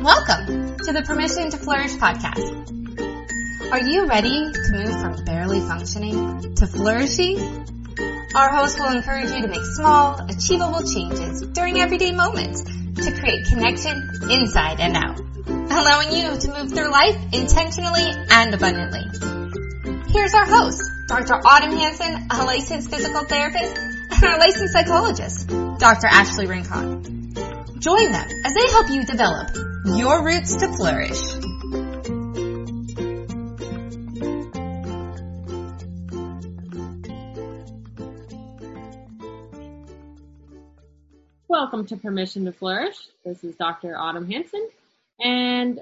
Welcome to the Permission to Flourish podcast. Are you ready to move from barely functioning to flourishing? Our host will encourage you to make small, achievable changes during everyday moments to create connection inside and out, allowing you to move through life intentionally and abundantly. Here's our host, Dr. Autumn Hanson, a licensed physical therapist and our licensed psychologist, Dr. Ashley Rincon. Join them as they help you develop your roots to flourish. Welcome to Permission to Flourish. This is Dr. Autumn Hanson, and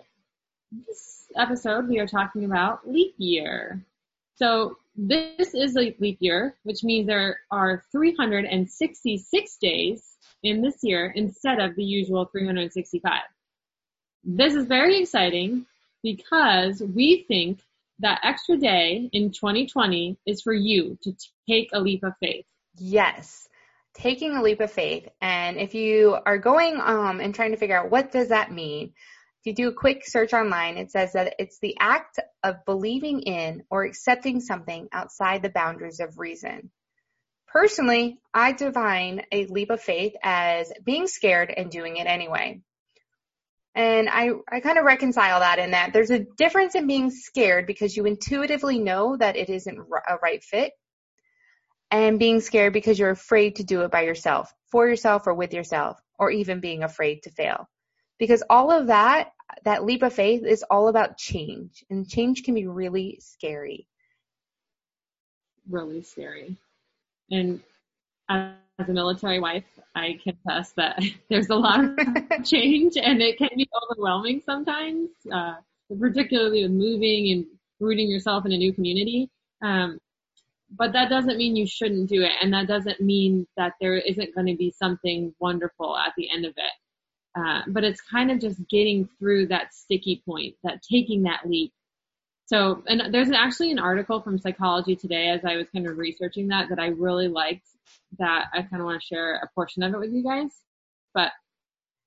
this episode we are talking about leap year. So this is a leap year, which means there are 366 days in this year instead of the usual 365. This is very exciting because we think that extra day in 2020 is for you to take a leap of faith. Yes, taking a leap of faith. And if you are going um, and trying to figure out what does that mean, if you do a quick search online, it says that it's the act of believing in or accepting something outside the boundaries of reason. Personally, I define a leap of faith as being scared and doing it anyway. And I, I kind of reconcile that in that there's a difference in being scared because you intuitively know that it isn't a right fit and being scared because you're afraid to do it by yourself, for yourself or with yourself, or even being afraid to fail. Because all of that, that leap of faith is all about change and change can be really scary. Really scary. And as a military wife, I confess that there's a lot of change and it can be overwhelming sometimes, uh, particularly with moving and rooting yourself in a new community. Um, but that doesn't mean you shouldn't do it and that doesn't mean that there isn't going to be something wonderful at the end of it. Uh, but it's kind of just getting through that sticky point, that taking that leap so, and there's actually an article from Psychology Today as I was kind of researching that that I really liked that I kind of want to share a portion of it with you guys. But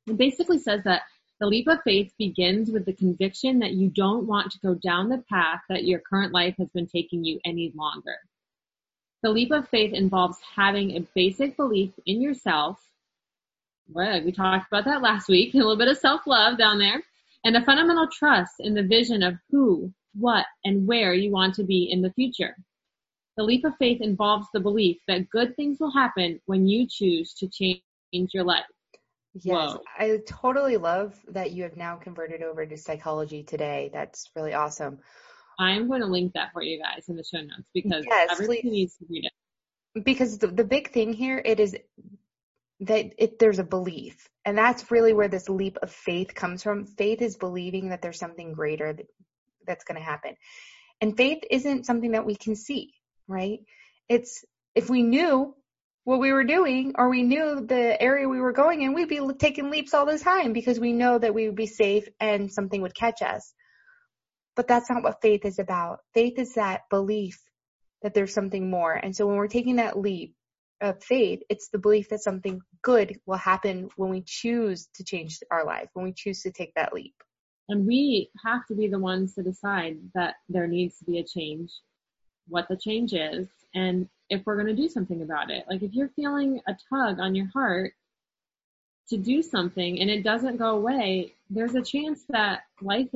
it basically says that the leap of faith begins with the conviction that you don't want to go down the path that your current life has been taking you any longer. The leap of faith involves having a basic belief in yourself. Well, we talked about that last week, a little bit of self-love down there, and a fundamental trust in the vision of who, what, and where you want to be in the future. The leap of faith involves the belief that good things will happen when you choose to change your life. Yes, Whoa. I totally love that you have now converted over to psychology today. That's really awesome. I'm going to link that for you guys in the show notes because yes, everybody please. needs to read it. Because the, the big thing here, it is that it, there's a belief. And that's really where this leap of faith comes from. Faith is believing that there's something greater that's going to happen. And faith isn't something that we can see, right? It's if we knew what we were doing or we knew the area we were going in, we'd be taking leaps all the time because we know that we would be safe and something would catch us. But that's not what faith is about. Faith is that belief that there's something more. And so when we're taking that leap of faith, it's the belief that something good will happen when we choose to change our life, when we choose to take that leap. And we have to be the ones to decide that there needs to be a change, what the change is, and if we're going to do something about it. Like if you're feeling a tug on your heart to do something and it doesn't go away, there's a chance that life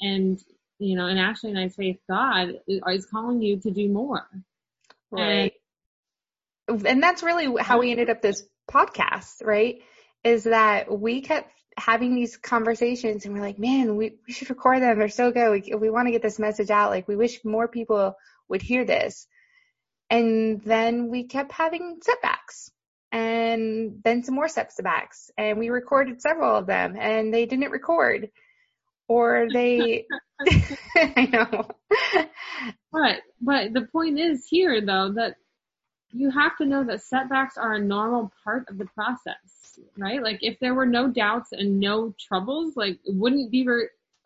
and, you know, and Ashley and I's faith, God is calling you to do more. Right. And, and that's really how we ended up this podcast, right? Is that we kept having these conversations and we're like, man, we, we should record them. They're so good. We, we want to get this message out. Like we wish more people would hear this. And then we kept having setbacks and then some more setbacks and we recorded several of them and they didn't record or they, I know. But, but the point is here though that you have to know that setbacks are a normal part of the process right? Like if there were no doubts and no troubles, like it wouldn't be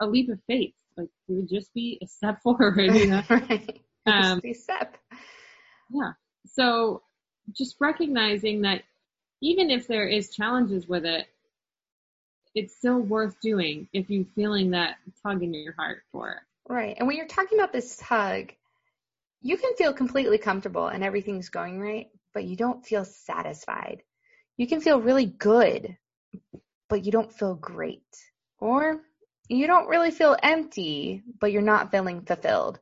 a leap of faith. Like it would just be a step forward, you know? right. Um, just a step. Yeah. So just recognizing that even if there is challenges with it, it's still worth doing if you're feeling that tug in your heart for it. Right. And when you're talking about this tug, you can feel completely comfortable and everything's going right, but you don't feel satisfied. You can feel really good, but you don't feel great. Or you don't really feel empty, but you're not feeling fulfilled.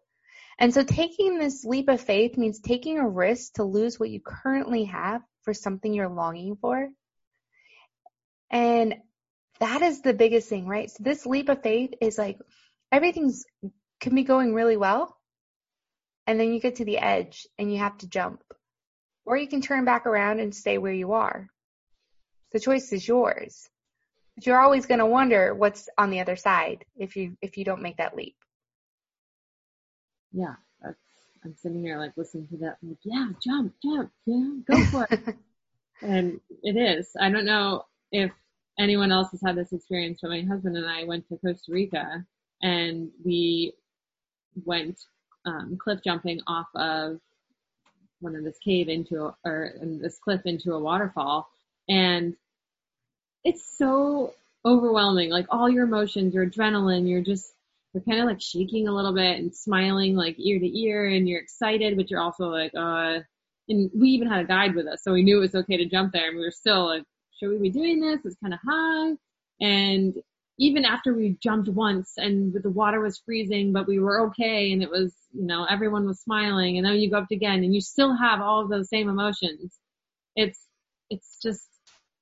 And so taking this leap of faith means taking a risk to lose what you currently have for something you're longing for. And that is the biggest thing, right? So this leap of faith is like everything's can be going really well. And then you get to the edge and you have to jump. Or you can turn back around and stay where you are. The choice is yours. But you're always going to wonder what's on the other side if you if you don't make that leap. Yeah, that's I'm sitting here like listening to that like, yeah, jump, jump, yeah, go for it. and it is. I don't know if anyone else has had this experience, but my husband and I went to Costa Rica and we went um, cliff jumping off of one of this cave into a, or this cliff into a waterfall and it's so overwhelming like all your emotions your adrenaline you're just you're kind of like shaking a little bit and smiling like ear to ear and you're excited but you're also like uh and we even had a guide with us so we knew it was okay to jump there and we were still like should we be doing this? It's kind of high. And even after we jumped once and the water was freezing, but we were okay and it was, you know, everyone was smiling and then you go up again and you still have all of those same emotions. It's, it's just,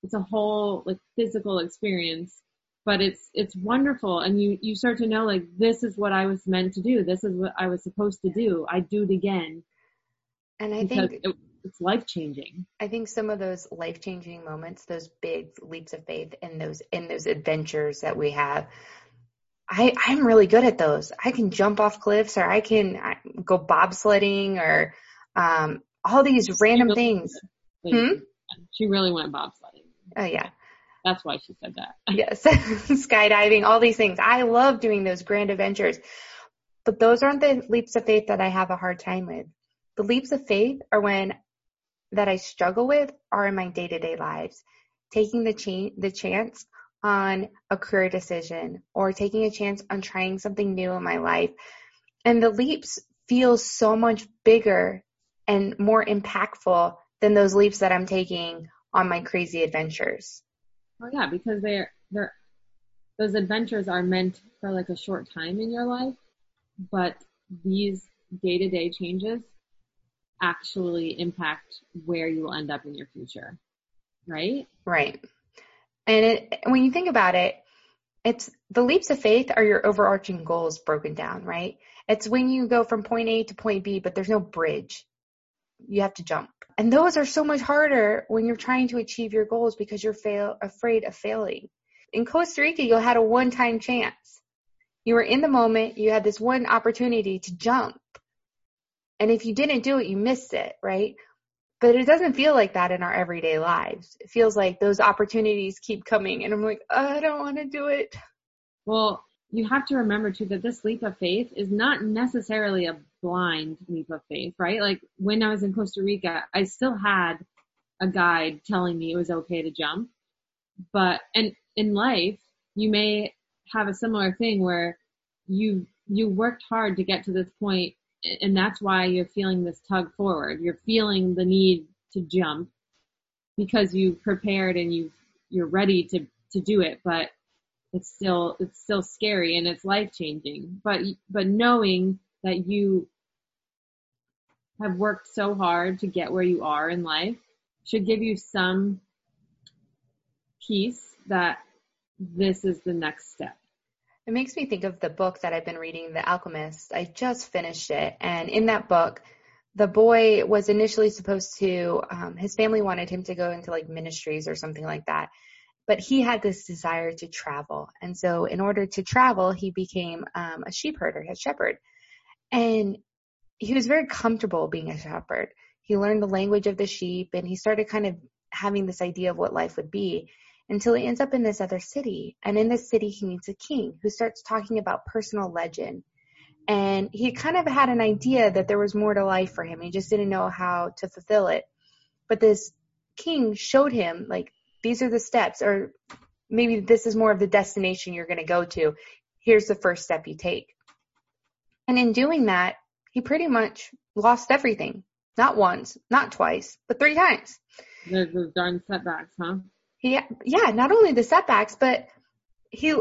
it's a whole like physical experience, but it's, it's wonderful. And you, you start to know like, this is what I was meant to do. This is what I was supposed to do. I do it again. And I think it, it's life changing. I think some of those life changing moments, those big leaps of faith and those in those adventures that we have, I I'm really good at those. I can jump off cliffs or I can go bobsledding or um all these random really things. Hmm? She really went bobsledding. Oh yeah. That's why she said that. yes. Skydiving, all these things. I love doing those grand adventures. But those aren't the leaps of faith that I have a hard time with. The leaps of faith are when that I struggle with are in my day to day lives. Taking the, cha- the chance on a career decision or taking a chance on trying something new in my life. And the leaps feel so much bigger and more impactful than those leaps that I'm taking on my crazy adventures. Oh yeah, because they're they're those adventures are meant for like a short time in your life, but these day to day changes actually impact where you will end up in your future. Right? Right. And it, when you think about it, it's the leaps of faith are your overarching goals broken down, right? It's when you go from point A to point B, but there's no bridge. You have to jump. And those are so much harder when you're trying to achieve your goals because you're fail, afraid of failing. In Costa Rica, you had a one time chance. You were in the moment. You had this one opportunity to jump and if you didn't do it, you missed it, right? But it doesn't feel like that in our everyday lives. It feels like those opportunities keep coming and I'm like, oh, I don't want to do it. Well, you have to remember too that this leap of faith is not necessarily a blind leap of faith, right? Like when I was in Costa Rica, I still had a guide telling me it was okay to jump. But, and in life, you may have a similar thing where you, you worked hard to get to this point and that's why you're feeling this tug forward. You're feeling the need to jump because you've prepared and you you're ready to to do it, but it's still it's still scary and it's life changing. But but knowing that you have worked so hard to get where you are in life should give you some peace that this is the next step. It makes me think of the book that I've been reading, The Alchemist. I just finished it. And in that book, the boy was initially supposed to, um, his family wanted him to go into like ministries or something like that. But he had this desire to travel. And so in order to travel, he became um, a sheep herder, a shepherd. And he was very comfortable being a shepherd. He learned the language of the sheep and he started kind of having this idea of what life would be until he ends up in this other city. And in this city, he meets a king who starts talking about personal legend. And he kind of had an idea that there was more to life for him. He just didn't know how to fulfill it. But this king showed him, like, these are the steps, or maybe this is more of the destination you're going to go to. Here's the first step you take. And in doing that, he pretty much lost everything. Not once, not twice, but three times. There's those darn setbacks, huh? He, yeah, not only the setbacks, but he,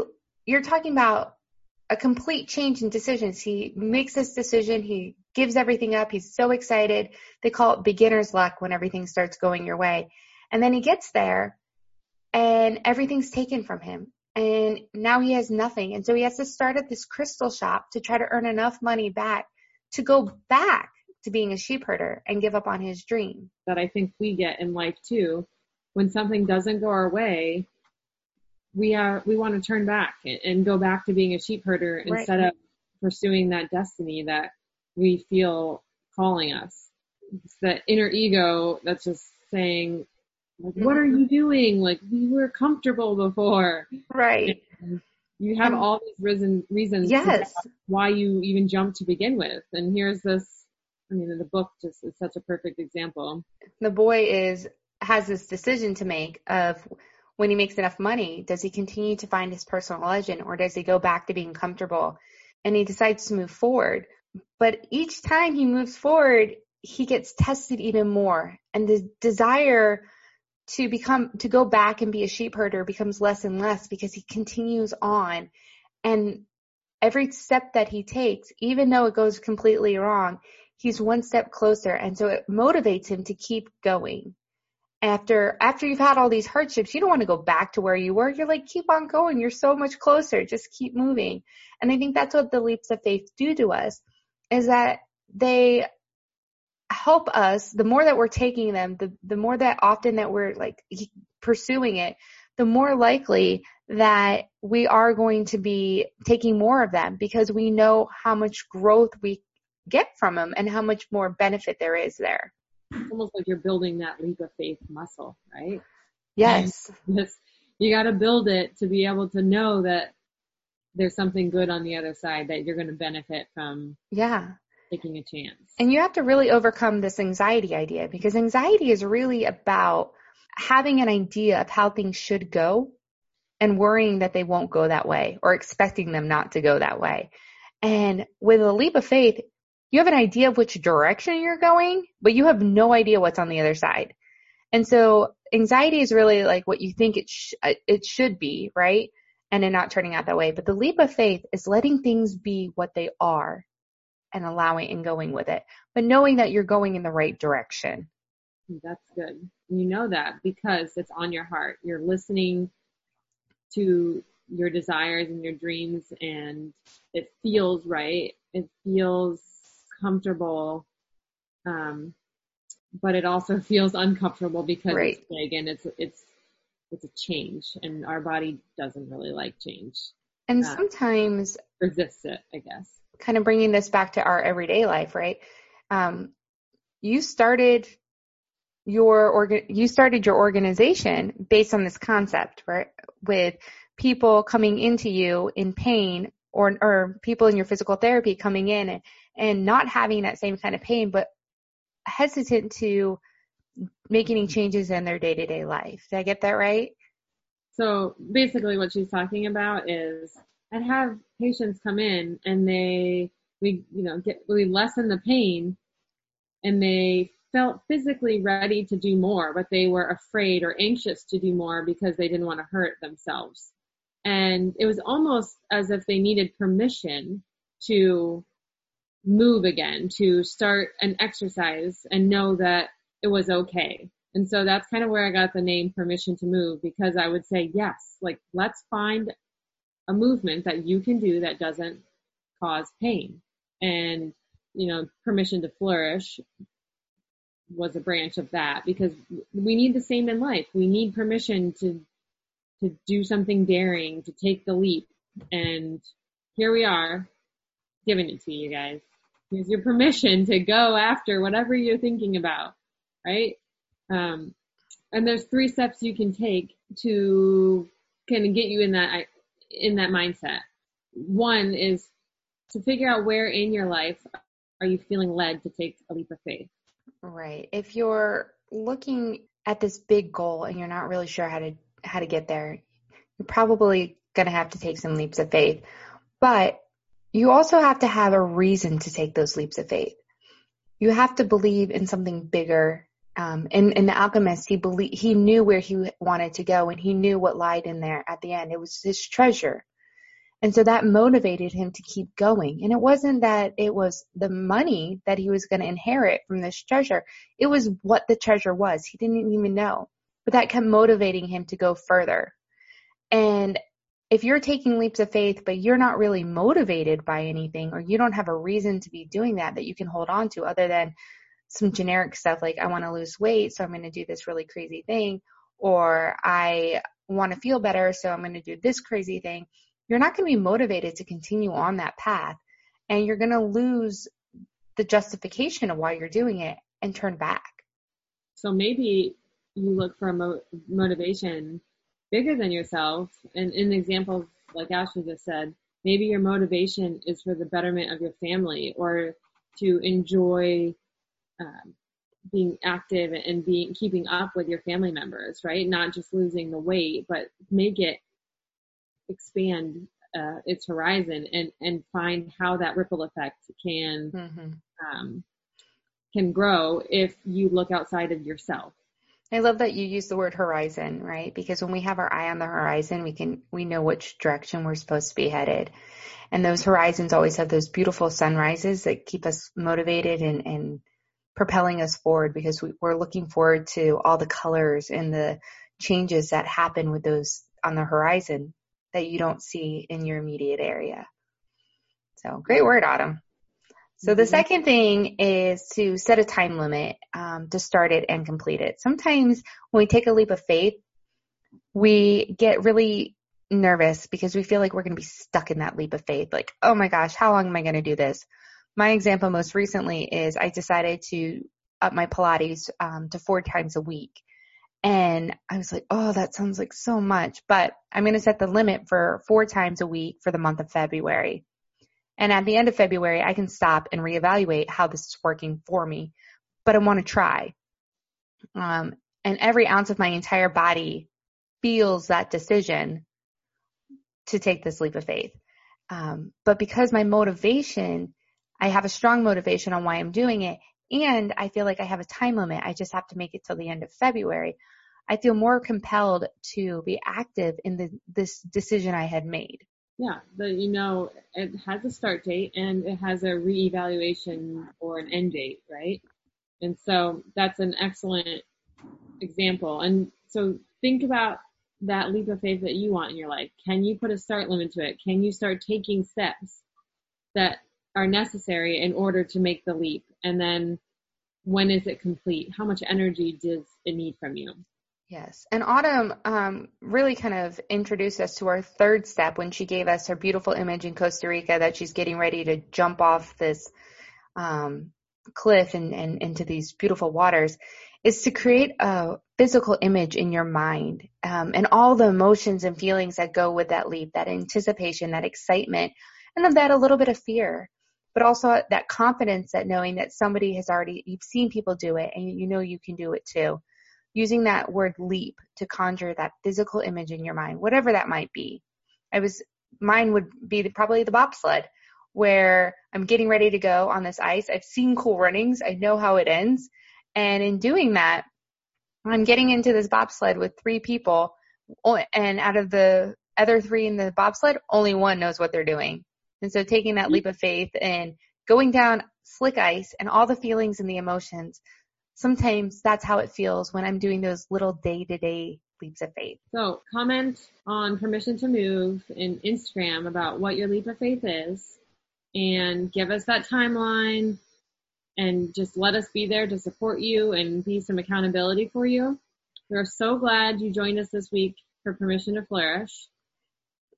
you're talking about a complete change in decisions. He makes this decision. He gives everything up. He's so excited. They call it beginner's luck when everything starts going your way. And then he gets there and everything's taken from him. And now he has nothing. And so he has to start at this crystal shop to try to earn enough money back to go back to being a sheep herder and give up on his dream. That I think we get in life too. When something doesn't go our way, we are we want to turn back and go back to being a sheep herder right. instead of pursuing that destiny that we feel calling us. It's the inner ego that's just saying, like, what are you doing? Like we were comfortable before. Right. And you have um, all these reason, reasons yes. why you even jumped to begin with. And here's this, I mean, the book just is such a perfect example. The boy is, has this decision to make of when he makes enough money, does he continue to find his personal legend or does he go back to being comfortable? And he decides to move forward. But each time he moves forward, he gets tested even more. And the desire to become, to go back and be a sheep herder becomes less and less because he continues on. And every step that he takes, even though it goes completely wrong, he's one step closer. And so it motivates him to keep going after after you've had all these hardships, you don't want to go back to where you were. You're like, keep on going. You're so much closer. Just keep moving. And I think that's what the leaps of faith do to us is that they help us the more that we're taking them, the, the more that often that we're like pursuing it, the more likely that we are going to be taking more of them because we know how much growth we get from them and how much more benefit there is there it's almost like you're building that leap of faith muscle, right? Yes. this, you got to build it to be able to know that there's something good on the other side that you're going to benefit from. Yeah. Taking a chance. And you have to really overcome this anxiety idea because anxiety is really about having an idea of how things should go and worrying that they won't go that way or expecting them not to go that way. And with a leap of faith, you have an idea of which direction you're going, but you have no idea what's on the other side. And so anxiety is really like what you think it sh- uh, it should be, right? And it not turning out that way. But the leap of faith is letting things be what they are and allowing and going with it, but knowing that you're going in the right direction. That's good. You know that because it's on your heart. You're listening to your desires and your dreams and it feels right. It feels comfortable, um, but it also feels uncomfortable because right. it's big and it's it's it's a change, and our body doesn't really like change. And uh, sometimes resists it, I guess. Kind of bringing this back to our everyday life, right? Um, you started your you started your organization based on this concept, right? With people coming into you in pain or, or people in your physical therapy coming in and, and not having that same kind of pain, but hesitant to make any changes in their day to day life. Did I get that right? So basically what she's talking about is I'd have patients come in and they, we, you know, get, we lessen the pain and they felt physically ready to do more, but they were afraid or anxious to do more because they didn't want to hurt themselves. And it was almost as if they needed permission to move again, to start an exercise and know that it was okay. And so that's kind of where I got the name permission to move because I would say, yes, like let's find a movement that you can do that doesn't cause pain. And, you know, permission to flourish was a branch of that because we need the same in life. We need permission to to do something daring, to take the leap. And here we are, giving it to you guys. Here's your permission to go after whatever you're thinking about, right? Um, and there's three steps you can take to kind of get you in that in that mindset. One is to figure out where in your life are you feeling led to take a leap of faith. Right. If you're looking at this big goal and you're not really sure how to how to get there, you're probably going to have to take some leaps of faith. But you also have to have a reason to take those leaps of faith. You have to believe in something bigger. Um, and, and the alchemist, he believed, he knew where he wanted to go and he knew what lied in there at the end. It was his treasure. And so that motivated him to keep going. And it wasn't that it was the money that he was going to inherit from this treasure. It was what the treasure was. He didn't even know, but that kept motivating him to go further. And if you're taking leaps of faith, but you're not really motivated by anything, or you don't have a reason to be doing that that you can hold on to other than some generic stuff like, I want to lose weight, so I'm going to do this really crazy thing, or I want to feel better, so I'm going to do this crazy thing, you're not going to be motivated to continue on that path. And you're going to lose the justification of why you're doing it and turn back. So maybe you look for a mo- motivation bigger than yourself. And in examples like Ashley just said, maybe your motivation is for the betterment of your family or to enjoy um, being active and being keeping up with your family members, right? Not just losing the weight, but make it expand uh, its horizon and and find how that ripple effect can mm-hmm. um, can grow if you look outside of yourself. I love that you use the word horizon, right? Because when we have our eye on the horizon, we can, we know which direction we're supposed to be headed. And those horizons always have those beautiful sunrises that keep us motivated and, and propelling us forward because we, we're looking forward to all the colors and the changes that happen with those on the horizon that you don't see in your immediate area. So great word, Autumn. So the mm-hmm. second thing is to set a time limit um, to start it and complete it. Sometimes when we take a leap of faith, we get really nervous because we feel like we're going to be stuck in that leap of faith. Like, oh my gosh, how long am I going to do this? My example most recently is I decided to up my Pilates um, to four times a week. And I was like, oh, that sounds like so much, but I'm going to set the limit for four times a week for the month of February. And at the end of February, I can stop and reevaluate how this is working for me, but I want to try. Um, and every ounce of my entire body feels that decision to take this leap of faith. Um, but because my motivation, I have a strong motivation on why I'm doing it, and I feel like I have a time limit. I just have to make it till the end of February. I feel more compelled to be active in the, this decision I had made. Yeah, but you know, it has a start date and it has a reevaluation or an end date, right? And so that's an excellent example. And so think about that leap of faith that you want in your life. Can you put a start limit to it? Can you start taking steps that are necessary in order to make the leap? And then when is it complete? How much energy does it need from you? Yes. And Autumn um, really kind of introduced us to our third step when she gave us her beautiful image in Costa Rica that she's getting ready to jump off this um, cliff and, and into these beautiful waters is to create a physical image in your mind um, and all the emotions and feelings that go with that leap, that anticipation, that excitement, and of that a little bit of fear, but also that confidence that knowing that somebody has already, you've seen people do it and you know you can do it too using that word leap to conjure that physical image in your mind, whatever that might be. I was, mine would be the, probably the bobsled where I'm getting ready to go on this ice. I've seen cool runnings. I know how it ends. And in doing that, I'm getting into this bobsled with three people and out of the other three in the bobsled, only one knows what they're doing. And so taking that mm-hmm. leap of faith and going down slick ice and all the feelings and the emotions sometimes that's how it feels when I'm doing those little day to day leaps of faith. So comment on permission to move in Instagram about what your leap of faith is and give us that timeline and just let us be there to support you and be some accountability for you. We're so glad you joined us this week for Permission to Flourish.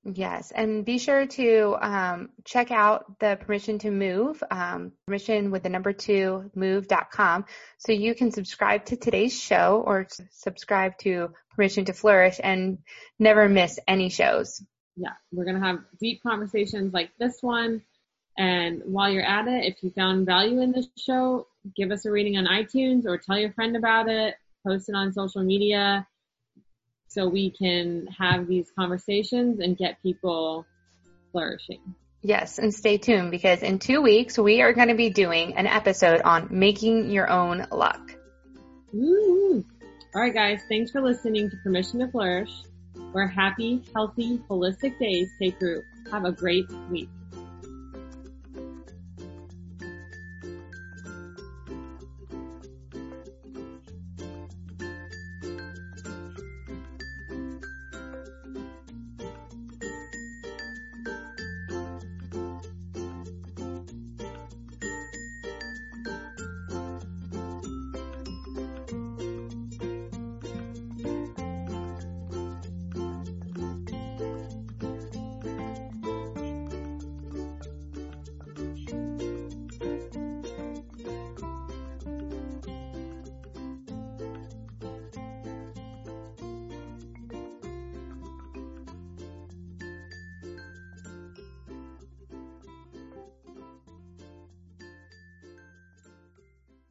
Yes, and be sure to um, check out the permission to move, um, permission with the number two move.com so you can subscribe to today's show or subscribe to permission to flourish and never miss any shows. Yeah, we're going to have deep conversations like this one. And while you're at it, if you found value in this show, give us a rating on iTunes or tell your friend about it, post it on social media so we can have these conversations and get people flourishing. Yes, and stay tuned because in two weeks we are going to be doing an episode on making your own luck. Woo! All right, guys. Thanks for listening to Permission to Flourish, where happy, healthy, holistic days take root. Have a great week.